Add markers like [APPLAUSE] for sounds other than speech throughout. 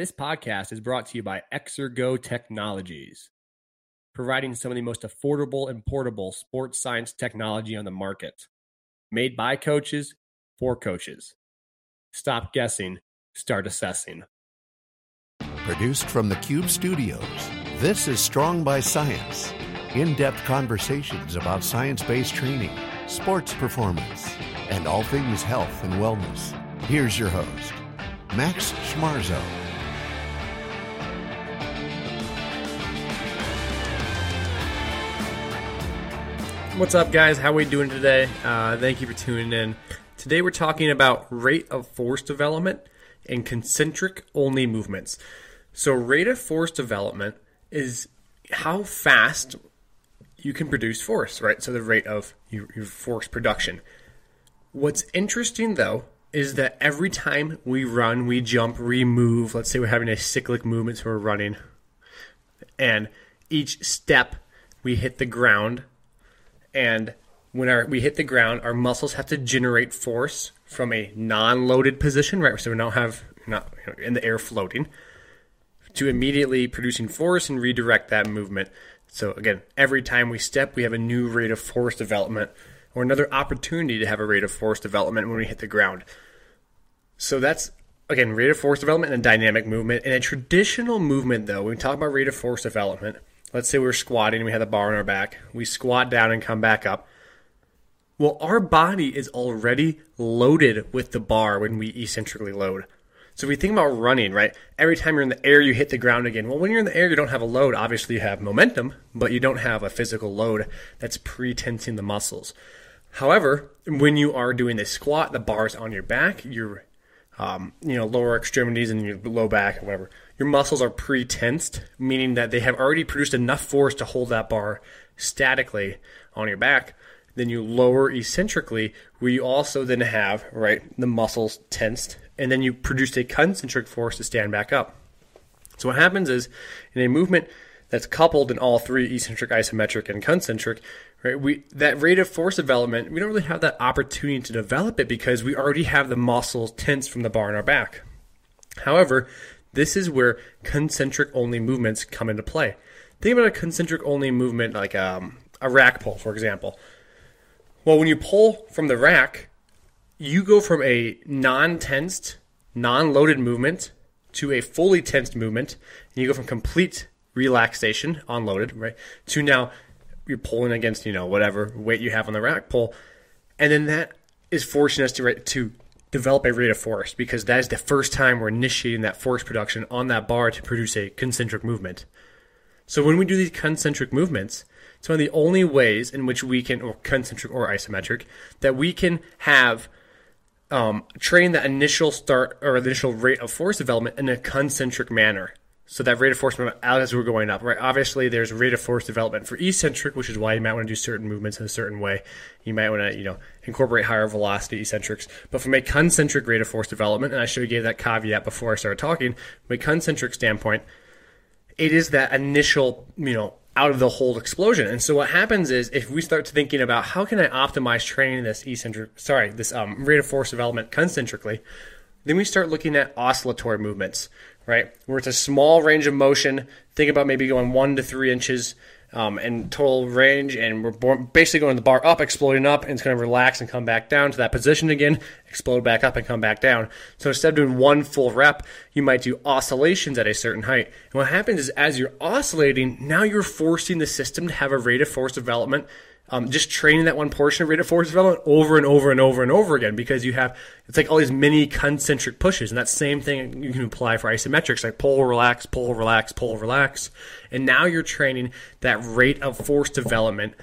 This podcast is brought to you by Exergo Technologies, providing some of the most affordable and portable sports science technology on the market. Made by coaches for coaches. Stop guessing, start assessing. Produced from the Cube Studios, this is Strong by Science. In depth conversations about science based training, sports performance, and all things health and wellness. Here's your host, Max Schmarzo. What's up, guys? How are we doing today? Uh, thank you for tuning in. Today we're talking about rate of force development and concentric only movements. So, rate of force development is how fast you can produce force, right? So, the rate of your, your force production. What's interesting though is that every time we run, we jump, we move, let's say we're having a cyclic movement, so we're running, and each step we hit the ground and when our we hit the ground, our muscles have to generate force from a non-loaded position, right? So we don't have not you know, in the air floating to immediately producing force and redirect that movement. So again, every time we step, we have a new rate of force development or another opportunity to have a rate of force development when we hit the ground. So that's again rate of force development and dynamic movement. In a traditional movement, though, when we talk about rate of force development, let's say we're squatting and we have the bar on our back, we squat down and come back up. Well, our body is already loaded with the bar when we eccentrically load. So if we think about running, right? Every time you're in the air, you hit the ground again. Well, when you're in the air, you don't have a load. Obviously, you have momentum, but you don't have a physical load that's pre-tensing the muscles. However, when you are doing the squat, the bar's on your back, your um, you know lower extremities and your low back, or whatever your muscles are pre-tensed, meaning that they have already produced enough force to hold that bar statically on your back. Then you lower eccentrically, where you also then have right the muscles tensed, and then you produce a concentric force to stand back up. So what happens is in a movement that's coupled in all three eccentric, isometric, and concentric, right? We that rate of force development, we don't really have that opportunity to develop it because we already have the muscles tense from the bar in our back. However, this is where concentric only movements come into play. Think about a concentric only movement like um, a rack pull, for example. Well, when you pull from the rack, you go from a non tensed, non loaded movement to a fully tensed movement, and you go from complete relaxation, unloaded, right, to now you're pulling against, you know, whatever weight you have on the rack pull. And then that is forcing us to, right, to develop a rate of force because that is the first time we're initiating that force production on that bar to produce a concentric movement. So when we do these concentric movements, it's one of the only ways in which we can, or concentric or isometric, that we can have um, train the initial start or initial rate of force development in a concentric manner. So that rate of force as we're going up, right? Obviously, there's rate of force development for eccentric, which is why you might want to do certain movements in a certain way. You might want to, you know, incorporate higher velocity eccentrics. But from a concentric rate of force development, and I should have gave that caveat before I started talking, from a concentric standpoint, it is that initial, you know, out of the hold explosion. And so what happens is if we start thinking about how can I optimize training this eccentric, sorry, this um, rate of force development concentrically, then we start looking at oscillatory movements, right? Where it's a small range of motion. Think about maybe going one to three inches um, in total range, and we're basically going the bar up, exploding up, and it's going to relax and come back down to that position again, explode back up and come back down. So instead of doing one full rep, you might do oscillations at a certain height. And what happens is as you're oscillating, now you're forcing the system to have a rate of force development um, just training that one portion of rate of force development over and over and over and over again because you have it's like all these mini concentric pushes and that same thing you can apply for isometrics like pull relax pull relax pull relax. And now you're training that rate of force development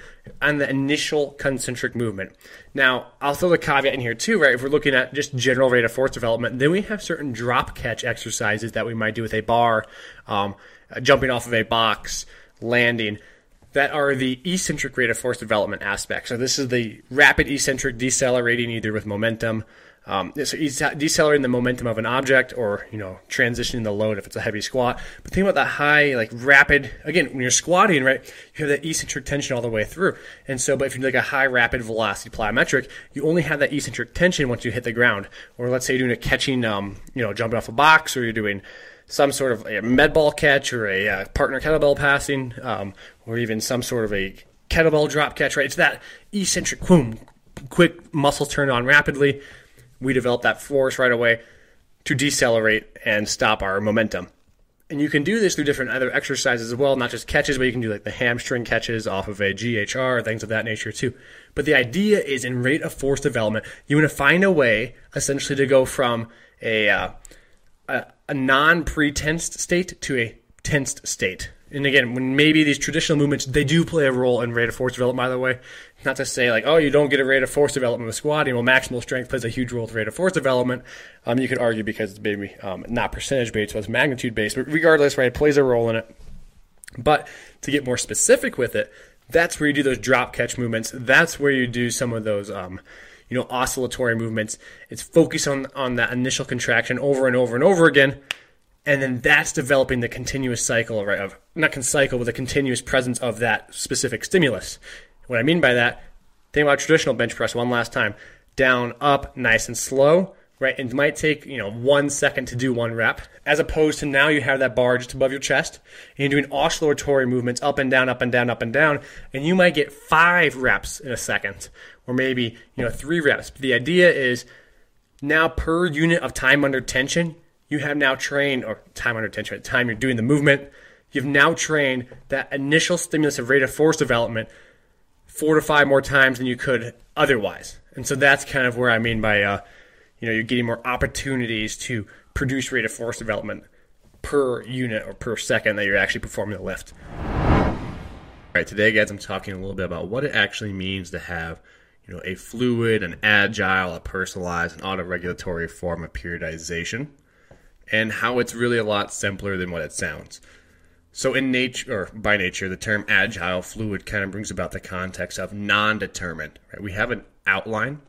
on the initial concentric movement. Now i'll throw the caveat in here too right? If we're looking at just general rate of force development then we have certain drop catch exercises that we might do with a bar um, jumping off of a box landing that are the eccentric rate of force development aspect. So this is the rapid eccentric decelerating either with momentum, um, so decelerating the momentum of an object or, you know, transitioning the load if it's a heavy squat. But think about that high, like rapid, again, when you're squatting, right, you have that eccentric tension all the way through. And so, but if you do like a high rapid velocity plyometric, you only have that eccentric tension once you hit the ground. Or let's say you're doing a catching, um, you know, jumping off a box or you're doing, some sort of a med ball catch or a uh, partner kettlebell passing, um, or even some sort of a kettlebell drop catch, right? It's that eccentric, boom, quick muscle turn on rapidly. We develop that force right away to decelerate and stop our momentum. And you can do this through different other exercises as well, not just catches, but you can do like the hamstring catches off of a GHR, things of that nature too. But the idea is in rate of force development, you want to find a way essentially to go from a, uh, a, a non pre-tensed state to a tensed state. And again, when maybe these traditional movements, they do play a role in rate of force development, by the way. Not to say like, oh, you don't get a rate of force development with squatting. Well, maximal strength plays a huge role with rate of force development. Um, you could argue because it's maybe um, not percentage based, so it's magnitude based. But regardless, right, it plays a role in it. But to get more specific with it, that's where you do those drop catch movements. That's where you do some of those, um, you know, oscillatory movements. It's focus on on that initial contraction over and over and over again and then that's developing the continuous cycle right of not con cycle but the continuous presence of that specific stimulus. What i mean by that think about traditional bench press one last time. Down up nice and slow right? It might take you know one second to do one rep as opposed to now you have that bar just above your chest and you're doing oscillatory movements up and down up and down up and down and you might get five reps in a second or maybe you know three reps but the idea is now per unit of time under tension you have now trained, or time under tension, at the time you're doing the movement, you've now trained that initial stimulus of rate of force development four to five more times than you could otherwise. And so that's kind of where I mean by, uh, you know, you're getting more opportunities to produce rate of force development per unit or per second that you're actually performing the lift. All right, today, guys, I'm talking a little bit about what it actually means to have, you know, a fluid, an agile, a personalized, and auto-regulatory form of periodization and how it's really a lot simpler than what it sounds. So, in nature, or by nature, the term agile fluid kind of brings about the context of non determined. Right? We have an outline,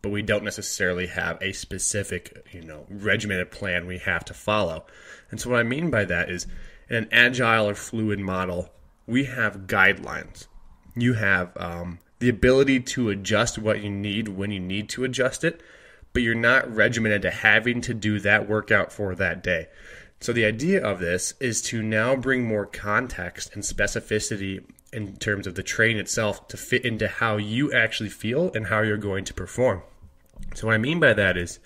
but we don't necessarily have a specific, you know, regimented plan we have to follow. And so, what I mean by that is in an agile or fluid model, we have guidelines. You have um, the ability to adjust what you need when you need to adjust it, but you're not regimented to having to do that workout for that day. So the idea of this is to now bring more context and specificity in terms of the train itself to fit into how you actually feel and how you're going to perform. So what I mean by that is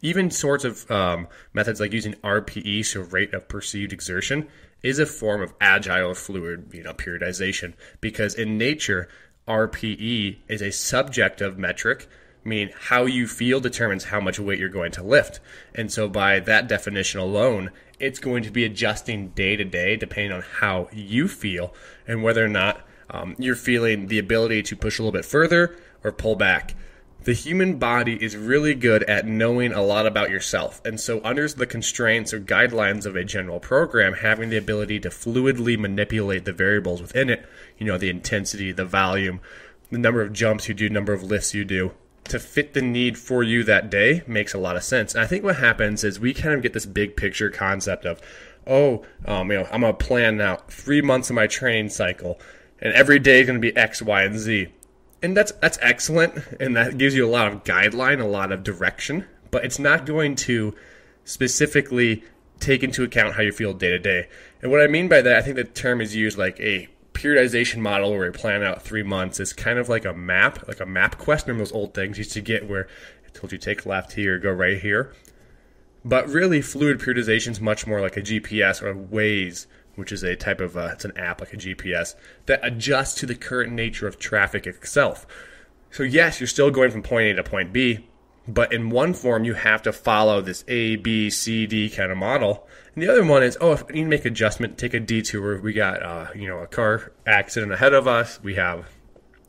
even sorts of um, methods like using RPE, so rate of perceived exertion, is a form of agile fluid, you know, periodization because in nature, RPE is a subjective metric mean how you feel determines how much weight you're going to lift. And so, by that definition alone, it's going to be adjusting day to day depending on how you feel and whether or not um, you're feeling the ability to push a little bit further or pull back. The human body is really good at knowing a lot about yourself. And so, under the constraints or guidelines of a general program, having the ability to fluidly manipulate the variables within it, you know, the intensity, the volume, the number of jumps you do, number of lifts you do, to fit the need for you that day makes a lot of sense. And I think what happens is we kind of get this big picture concept of, oh, um, you know, I'm gonna plan out three months of my training cycle, and every day is gonna be X, Y, and Z. And that's that's excellent, and that gives you a lot of guideline, a lot of direction. But it's not going to specifically take into account how you feel day to day. And what I mean by that, I think the term is used like a periodization model where we plan out three months is kind of like a map, like a MapQuest. Remember those old things used to get where I told you take left here, go right here. But really, fluid periodization is much more like a GPS or a Waze, which is a type of uh, it's an app like a GPS that adjusts to the current nature of traffic itself. So yes, you're still going from point A to point B, but in one form, you have to follow this A, B, C, D kind of model. And the other one is, oh, if we need to make adjustment, take a detour. We got, uh, you know, a car accident ahead of us. We have,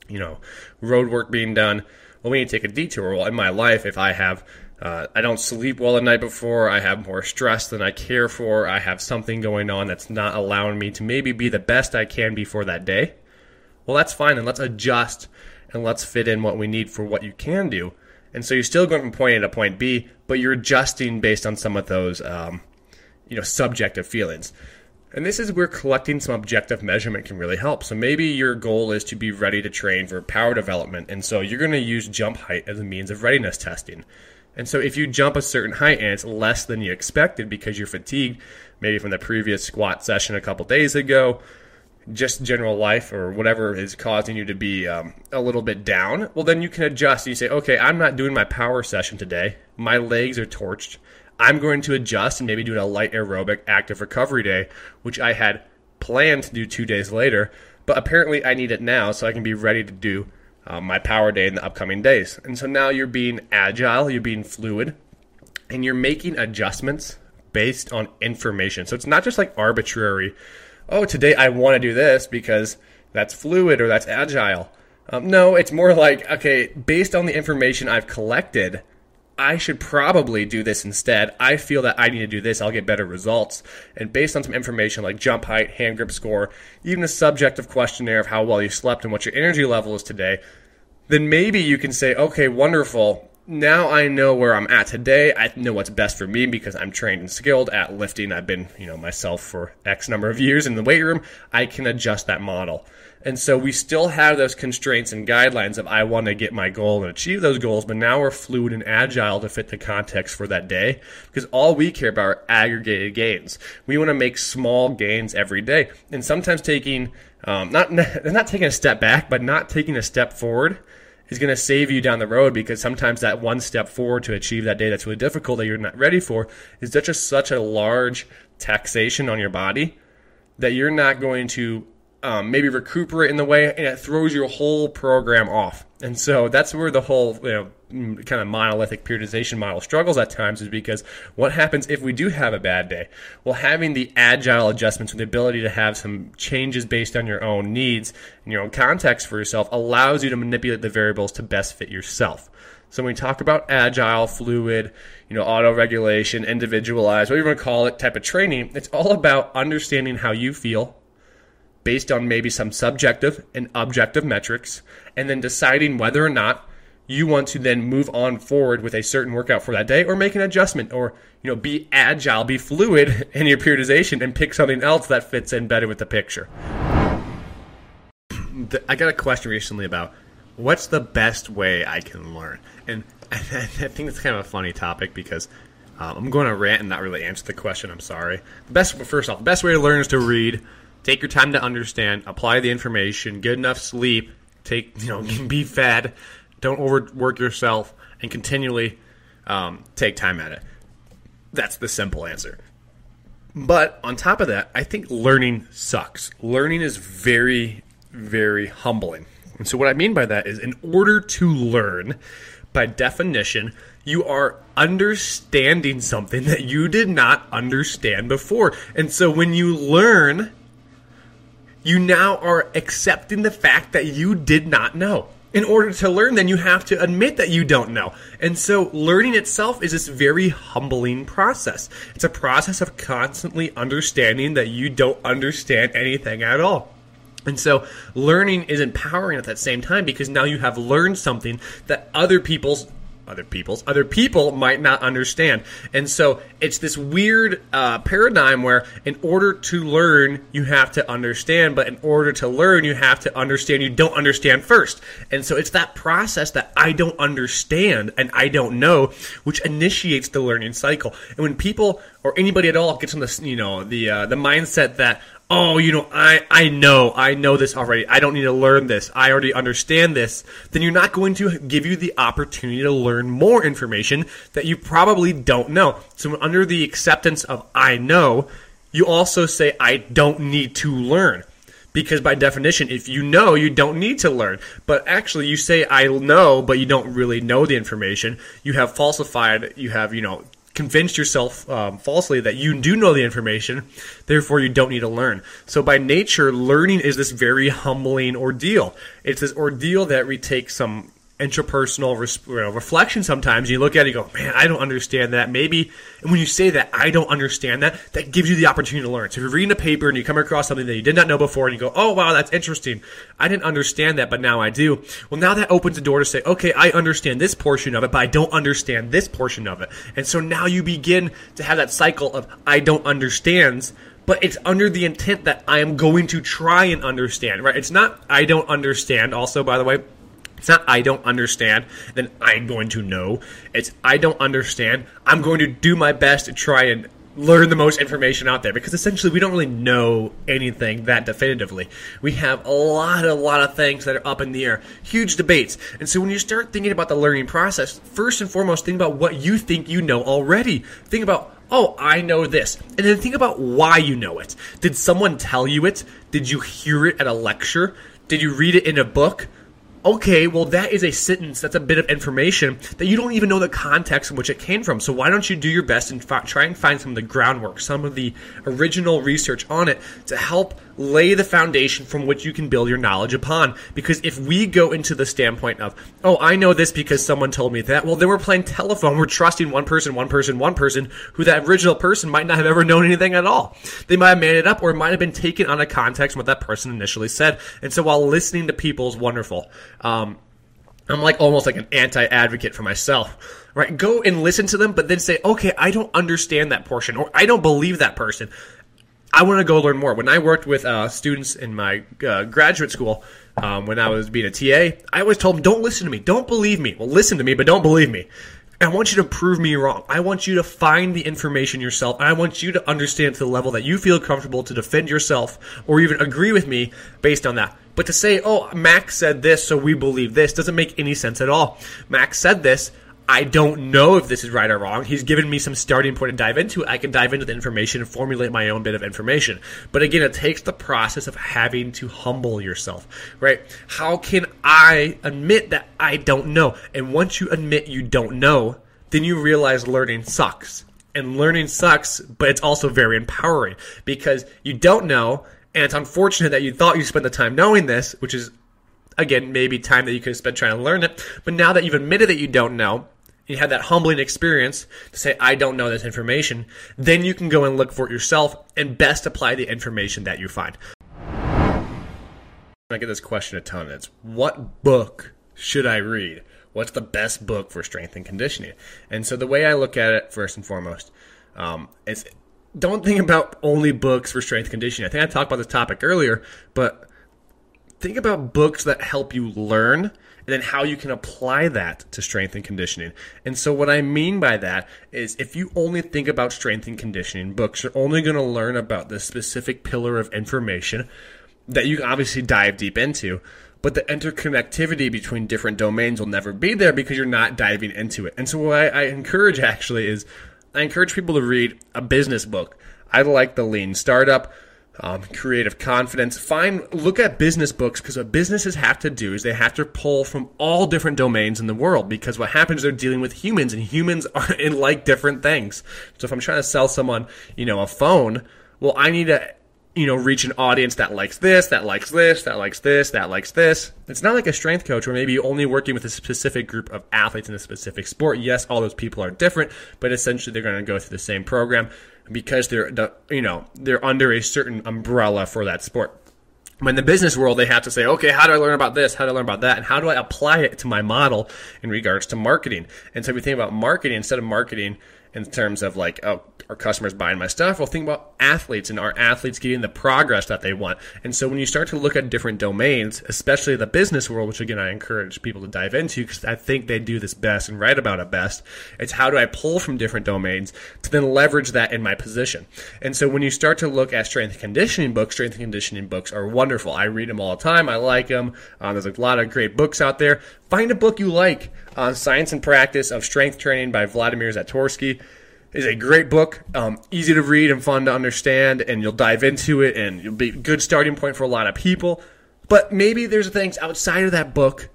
you know, road work being done. Well, we need to take a detour. Well, in my life, if I have, uh, I don't sleep well the night before, I have more stress than I care for, I have something going on that's not allowing me to maybe be the best I can be for that day. Well, that's fine, and let's adjust and let's fit in what we need for what you can do. And so you're still going from point A to point B, but you're adjusting based on some of those, um, you know, subjective feelings. And this is where collecting some objective measurement can really help. So maybe your goal is to be ready to train for power development, and so you're going to use jump height as a means of readiness testing. And so if you jump a certain height and it's less than you expected because you're fatigued, maybe from the previous squat session a couple days ago, just general life or whatever is causing you to be um, a little bit down, well, then you can adjust. You say, okay, I'm not doing my power session today. My legs are torched. I'm going to adjust and maybe do a light aerobic active recovery day, which I had planned to do two days later, but apparently I need it now so I can be ready to do uh, my power day in the upcoming days. And so now you're being agile, you're being fluid, and you're making adjustments based on information. So it's not just like arbitrary, oh, today I want to do this because that's fluid or that's agile. Um, no, it's more like, okay, based on the information I've collected, I should probably do this instead. I feel that I need to do this. I'll get better results. And based on some information like jump height, hand grip score, even a subjective questionnaire of how well you slept and what your energy level is today, then maybe you can say, okay, wonderful. Now I know where I'm at today. I know what's best for me because I'm trained and skilled at lifting. I've been, you know, myself for X number of years in the weight room. I can adjust that model. And so we still have those constraints and guidelines of I want to get my goal and achieve those goals, but now we're fluid and agile to fit the context for that day because all we care about are aggregated gains. We want to make small gains every day, and sometimes taking um, not [LAUGHS] not taking a step back, but not taking a step forward is going to save you down the road because sometimes that one step forward to achieve that day that's really difficult that you're not ready for is such a such a large taxation on your body that you're not going to um, maybe recuperate in the way, and it throws your whole program off. And so that's where the whole you know kind of monolithic periodization model struggles at times, is because what happens if we do have a bad day? Well, having the agile adjustments with the ability to have some changes based on your own needs and your own context for yourself allows you to manipulate the variables to best fit yourself. So when we talk about agile, fluid, you know, auto regulation, individualized, whatever you want to call it, type of training, it's all about understanding how you feel based on maybe some subjective and objective metrics, and then deciding whether or not you want to then move on forward with a certain workout for that day or make an adjustment or you know be agile be fluid [LAUGHS] in your periodization and pick something else that fits in better with the picture. I got a question recently about what's the best way i can learn? And [LAUGHS] i think it's kind of a funny topic because um, i'm going to rant and not really answer the question i'm sorry. The best first off the best way to learn is to read Take your time to understand, apply the information, get enough sleep, take you know, [LAUGHS] be fed, don't overwork yourself, and continually um, take time at it. That's the simple answer. But on top of that, I think learning sucks. Learning is very, very humbling. And so, what I mean by that is, in order to learn, by definition, you are understanding something that you did not understand before. And so, when you learn, you now are accepting the fact that you did not know. In order to learn, then you have to admit that you don't know. And so learning itself is this very humbling process. It's a process of constantly understanding that you don't understand anything at all. And so learning is empowering at that same time because now you have learned something that other people's other people's. Other people might not understand. And so it's this weird uh, paradigm where in order to learn you have to understand but in order to learn you have to understand you don't understand first. And so it's that process that i don't understand and i don't know which initiates the learning cycle. And when people or anybody at all gets on the you know the uh, the mindset that oh, you know, I, I know, I know this already. I don't need to learn this. I already understand this. Then you're not going to give you the opportunity to learn more information that you probably don't know. So under the acceptance of I know, you also say I don't need to learn. Because by definition, if you know, you don't need to learn. But actually, you say I know, but you don't really know the information. You have falsified, you have, you know, convinced yourself um, falsely that you do know the information, therefore you don't need to learn. So by nature, learning is this very humbling ordeal. It's this ordeal that we take some interpersonal res- you know, reflection sometimes. You look at it, you go, man, I don't understand that. Maybe, and when you say that, I don't understand that, that gives you the opportunity to learn. So if you're reading a paper and you come across something that you did not know before and you go, oh, wow, that's interesting. I didn't understand that, but now I do. Well, now that opens the door to say, okay, I understand this portion of it, but I don't understand this portion of it. And so now you begin to have that cycle of I don't understands but it's under the intent that I am going to try and understand, right? It's not I don't understand, also, by the way, It's not I don't understand, then I'm going to know. It's I don't understand. I'm going to do my best to try and learn the most information out there because essentially we don't really know anything that definitively. We have a lot, a lot of things that are up in the air, huge debates. And so when you start thinking about the learning process, first and foremost, think about what you think you know already. Think about oh, I know this. And then think about why you know it. Did someone tell you it? Did you hear it at a lecture? Did you read it in a book? Okay, well, that is a sentence. That's a bit of information that you don't even know the context in which it came from. So why don't you do your best and fi- try and find some of the groundwork, some of the original research on it to help lay the foundation from which you can build your knowledge upon. Because if we go into the standpoint of, oh, I know this because someone told me that, well, then we're playing telephone. We're trusting one person, one person, one person, who that original person might not have ever known anything at all. They might have made it up or it might have been taken out of context what that person initially said. And so while listening to people is wonderful, um, I'm like almost like an anti-advocate for myself, right? Go and listen to them, but then say, okay, I don't understand that portion, or I don't believe that person. I want to go learn more. When I worked with uh, students in my uh, graduate school, um, when I was being a TA, I always told them, don't listen to me, don't believe me. Well, listen to me, but don't believe me. I want you to prove me wrong. I want you to find the information yourself. I want you to understand to the level that you feel comfortable to defend yourself or even agree with me based on that. But to say, oh, Max said this, so we believe this, doesn't make any sense at all. Max said this. I don't know if this is right or wrong. He's given me some starting point to dive into. I can dive into the information and formulate my own bit of information. But again, it takes the process of having to humble yourself, right? How can I admit that I don't know? And once you admit you don't know, then you realize learning sucks. And learning sucks, but it's also very empowering because you don't know, and it's unfortunate that you thought you spent the time knowing this, which is again, maybe time that you could have spent trying to learn it. But now that you've admitted that you don't know, you have that humbling experience to say, I don't know this information, then you can go and look for it yourself and best apply the information that you find. I get this question a ton. It's what book should I read? What's the best book for strength and conditioning? And so the way I look at it, first and foremost, um, is don't think about only books for strength conditioning. I think I talked about this topic earlier, but think about books that help you learn and then how you can apply that to strength and conditioning. And so, what I mean by that is if you only think about strength and conditioning books, you're only going to learn about the specific pillar of information that you obviously dive deep into. But the interconnectivity between different domains will never be there because you're not diving into it. And so, what I, I encourage [LAUGHS] actually is I encourage people to read a business book. I like the Lean Startup um, creative confidence. Find look at business books because what businesses have to do is they have to pull from all different domains in the world because what happens is they're dealing with humans and humans [LAUGHS] are in like different things. So if I'm trying to sell someone, you know, a phone, well, I need to you know, reach an audience that likes this, that likes this, that likes this, that likes this. It's not like a strength coach where maybe you're only working with a specific group of athletes in a specific sport. Yes, all those people are different, but essentially they're going to go through the same program because they're you know they're under a certain umbrella for that sport. in the business world, they have to say, okay, how do I learn about this? How do I learn about that? And how do I apply it to my model in regards to marketing? And so we think about marketing, instead of marketing in terms of like, oh, our customers buying my stuff? Well, think about athletes and our athletes getting the progress that they want. And so when you start to look at different domains, especially the business world, which again I encourage people to dive into because I think they do this best and write about it best, it's how do I pull from different domains to then leverage that in my position. And so when you start to look at strength and conditioning books, strength and conditioning books are wonderful. I read them all the time. I like them. Um, there's a lot of great books out there. Find a book you like on Science and Practice of Strength Training by Vladimir Zatsiorsky is a great book, um, easy to read and fun to understand, and you'll dive into it, and you'll be a good starting point for a lot of people. But maybe there's things outside of that book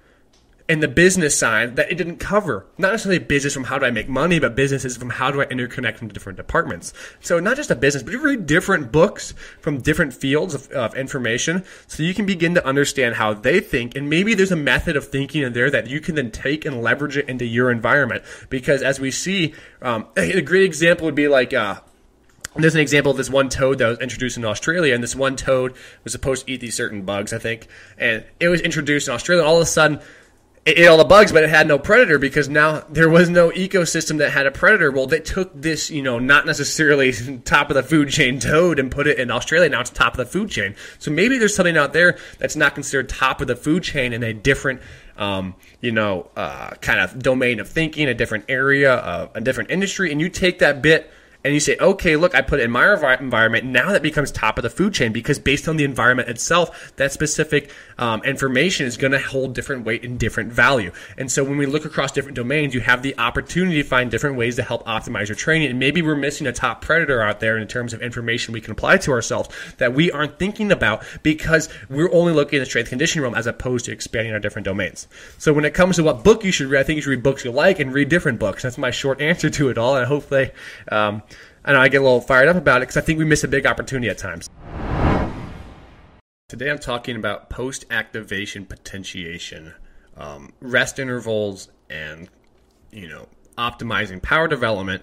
and the business side that it didn't cover. Not necessarily business from how do I make money, but businesses from how do I interconnect into different departments. So not just a business, but you read different books from different fields of, of, information so you can begin to understand how they think. And maybe there's a method of thinking in there that you can then take and leverage it into your environment. Because as we see, um, [LAUGHS] a great example would be like, uh, there's an example of this one toad that was introduced in Australia, and this one toad was supposed to eat these certain bugs, I think, and it was introduced in Australia. And all of a sudden, it ate all the bugs, but it had no predator because now there was no ecosystem that had a predator. Well, they took this, you know, not necessarily [LAUGHS] top of the food chain toad and put it in Australia. Now it's top of the food chain. So maybe there's something out there that's not considered top of the food chain in a different, um, you know, uh, kind of domain of thinking, a different area, uh, a different industry, and you take that bit and you say, okay, look, I put it in my environment. Now that becomes top of the food chain because based on the environment itself, that specific um, information is going to hold different weight and different value. And so when we look across different domains, you have the opportunity to find different ways to help optimize your training. And maybe we're missing a top predator out there in terms of information we can apply to ourselves that we aren't thinking about because we're only looking at the strength conditioning realm as opposed to expanding our different domains. So when it comes to what book you should read, I think you should read books you like and read different books. That's my short answer to it all. And hopefully, um, I know I get a little fired up about it because I think we miss a big opportunity at times. Today I'm talking about post activation potentiation, um, rest intervals, and you know optimizing power development,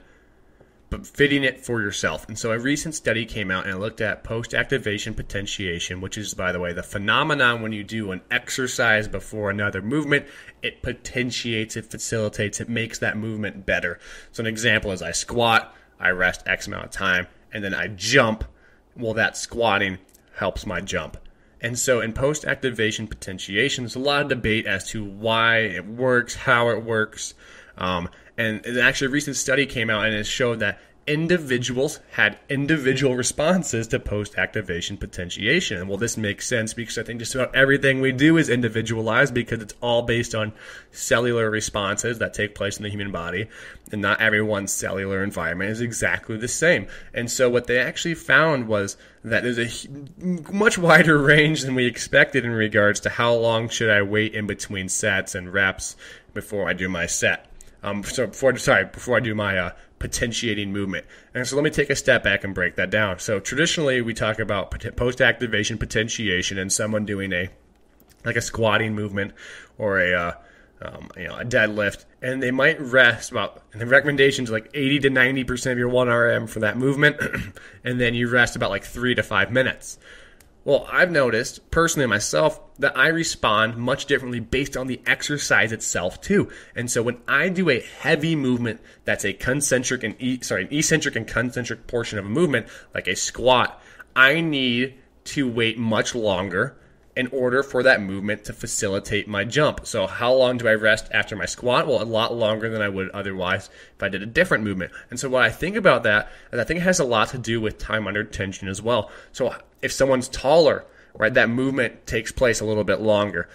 but fitting it for yourself. And so a recent study came out and looked at post activation potentiation, which is by the way the phenomenon when you do an exercise before another movement, it potentiates, it facilitates, it makes that movement better. So an example is I squat I rest X amount of time, and then I jump. Well, that squatting helps my jump. And so in post activation potentiation, there's a lot of debate as to why it works, how it works. Um, and actually, a recent study came out and it showed that individuals had individual responses to post activation potentiation. And well, this makes sense because I think just about everything we do is individualized because it's all based on cellular responses that take place in the human body. And not everyone's cellular environment is exactly the same. And so what they actually found was that there's a much wider [LAUGHS] range than we expected in regards to how long should I wait in between sets and reps before I do my set. Um, so before, sorry, before I do my uh, potentiating movement. And so let me take a step back and break that down. So traditionally, we talk about post activation potentiation and someone doing a like a squatting movement or a uh, um, you know a deadlift, and they might rest about. And the recommendations like 80 to 90 percent of your one RM for that movement, [CLEARS THROAT] and then you rest about like three to five minutes. Well, I've noticed personally myself that I respond much differently based on the exercise itself too. And so when I do a heavy movement that's a concentric and e- sorry, an eccentric and concentric portion of a movement, like a squat, I need to wait much longer in order for that movement to facilitate my jump. So how long do I rest after my squat? Well, a lot longer than I would otherwise if I did a different movement. And so what I think about that is I think it has a lot to do with time under tension as well. So if someone's taller, right, that movement takes place a little bit longer.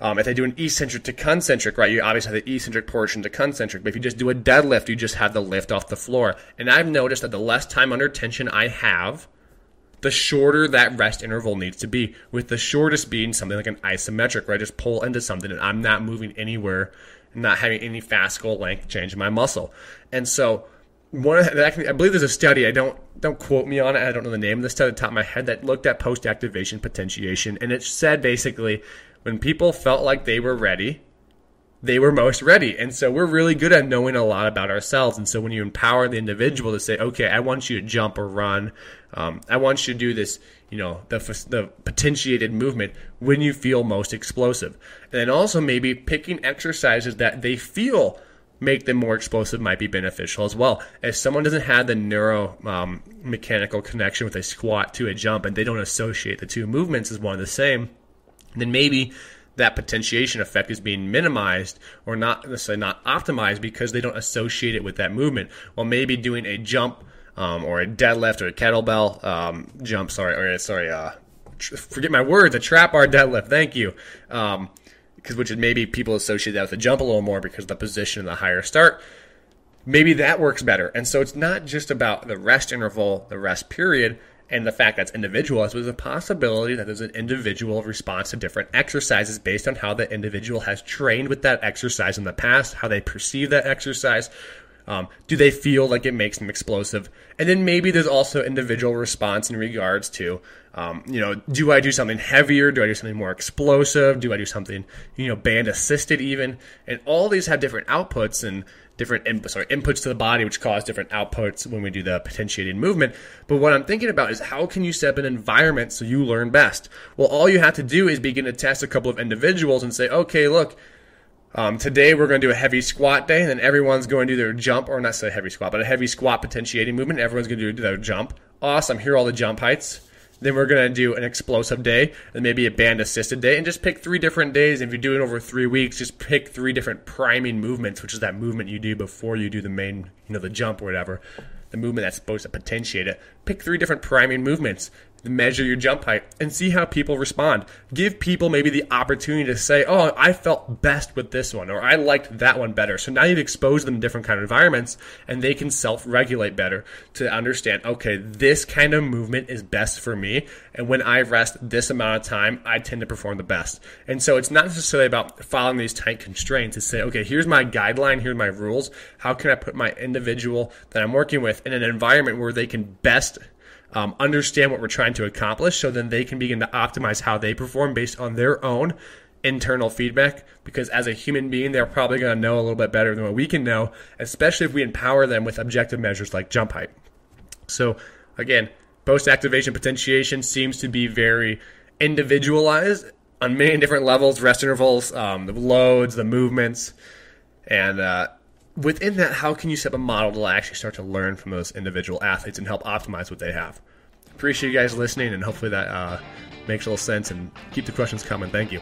Um, if they do an eccentric to concentric, right, you obviously have the eccentric portion to concentric. But if you just do a deadlift, you just have the lift off the floor. And I've noticed that the less time under tension I have, the shorter that rest interval needs to be. With the shortest being something like an isometric, where I just pull into something and I'm not moving anywhere, not having any fascicle length change in my muscle. And so one I believe there's a study. I don't don't quote me on it. I don't know the name of the study at the top of my head that looked at post activation potentiation, and it said basically when people felt like they were ready, they were most ready. And so we're really good at knowing a lot about ourselves. And so when you empower the individual to say, okay, I want you to jump or run, um, I want you to do this, you know, the, the potentiated movement when you feel most explosive. And then also maybe picking exercises that they feel make them more explosive might be beneficial as well. If someone doesn't have the neuro um, mechanical connection with a squat to a jump and they don't associate the two movements as one and the same, then maybe that potentiation effect is being minimized or not necessarily not optimized because they don't associate it with that movement. Well, maybe doing a jump um, or a deadlift or a kettlebell um, jump, sorry, or sorry, uh, forget my words, a trap bar deadlift. Thank you. Um, because which is maybe people associate that with a jump a little more because the position and the higher start. Maybe that works better. And so it's not just about the rest interval, the rest period, and the fact that that's individualized, there's a possibility that there's an individual response to different exercises based on how the individual has trained with that exercise in the past, how they perceive that exercise. Um, do they feel like it makes them explosive? And then maybe there's also individual response in regards to, um, you know, do I do something heavier? Do I do something more explosive? Do I do something, you know, band assisted even? And all these have different outputs and different in, sorry, inputs to the body, which cause different outputs when we do the potentiating movement. But what I'm thinking about is how can you set up an environment so you learn best? Well, all you have to do is begin to test a couple of individuals and say, okay, look, Um, today we're going to do a heavy squat day, and then everyone's going to do their jump, or not say heavy squat, but a heavy squat potentiating movement. Everyone's going to do their jump. Awesome. Here are all the jump heights. Then we're going to do an explosive day and maybe a band assisted day and just pick three different days. If you're doing over three weeks, just pick three different priming movements, which is that movement you do before you do the main, you know, the jump or whatever. The movement that's supposed to potentiate it. Pick three different priming movements measure your jump height and see how people respond. Give people maybe the opportunity to say, "Oh, I felt best with this one," or "I liked that one better." So now you've exposed them to different kind of environments, and they can self-regulate better to understand, "Okay, this kind of movement is best for me, and when I rest this amount of time, I tend to perform the best." And so it's not necessarily about following these tight constraints. It's say, "Okay, here's my guideline, here's my rules. How can I put my individual that I'm working with in an environment where they can best um, understand what we're trying to accomplish so then they can begin to optimize how they perform based on their own internal feedback because as a human being they're probably going to know a little bit better than what we can know especially if we empower them with objective measures like jump height. So again post activation potentiation seems to be very individualized on many different levels rest intervals um, the loads the movements and uh, within that, how can you set up a model to actually start to learn from those individual athletes and help optimize what they have? Appreciate you guys listening, and hopefully that uh, makes a little sense. And keep the questions coming. Thank you.